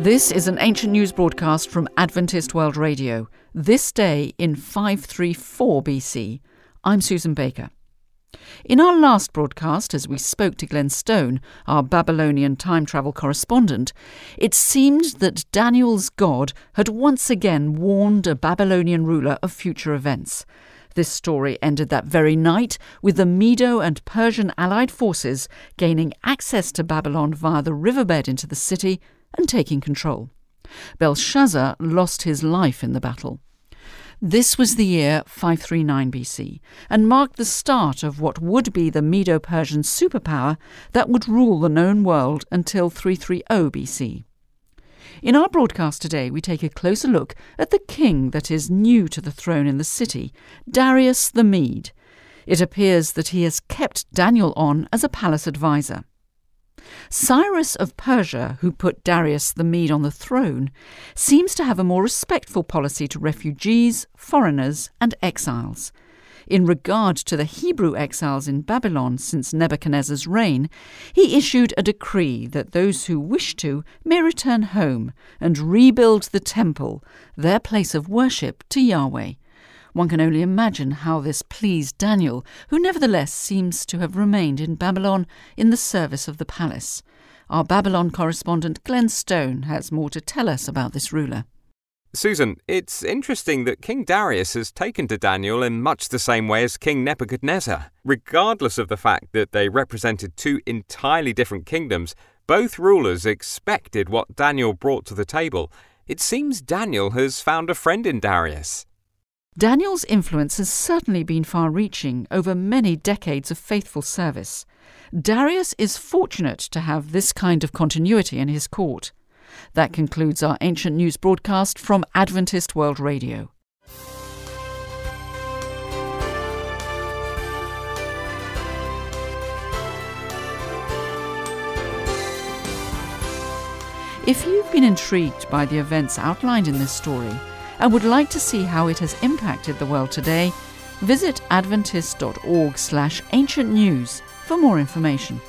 This is an ancient news broadcast from Adventist World Radio. This day in 534 BC. I'm Susan Baker. In our last broadcast, as we spoke to Glenn Stone, our Babylonian time travel correspondent, it seemed that Daniel's God had once again warned a Babylonian ruler of future events. This story ended that very night with the Medo and Persian allied forces gaining access to Babylon via the riverbed into the city and taking control. Belshazzar lost his life in the battle. This was the year 539 BC and marked the start of what would be the Medo Persian superpower that would rule the known world until 330 BC. In our broadcast today, we take a closer look at the king that is new to the throne in the city, Darius the Mede. It appears that he has kept Daniel on as a palace adviser. Cyrus of Persia, who put Darius the Mede on the throne, seems to have a more respectful policy to refugees, foreigners, and exiles. In regard to the Hebrew exiles in Babylon since Nebuchadnezzar's reign, he issued a decree that those who wish to may return home and rebuild the temple, their place of worship, to Yahweh. One can only imagine how this pleased Daniel, who nevertheless seems to have remained in Babylon in the service of the palace. Our Babylon correspondent Glenn Stone has more to tell us about this ruler. Susan, it's interesting that King Darius has taken to Daniel in much the same way as King Nebuchadnezzar. Regardless of the fact that they represented two entirely different kingdoms, both rulers expected what Daniel brought to the table. It seems Daniel has found a friend in Darius. Daniel's influence has certainly been far reaching over many decades of faithful service. Darius is fortunate to have this kind of continuity in his court. That concludes our ancient news broadcast from Adventist World Radio. If you've been intrigued by the events outlined in this story, and would like to see how it has impacted the world today, visit adventist.org/ancient news for more information.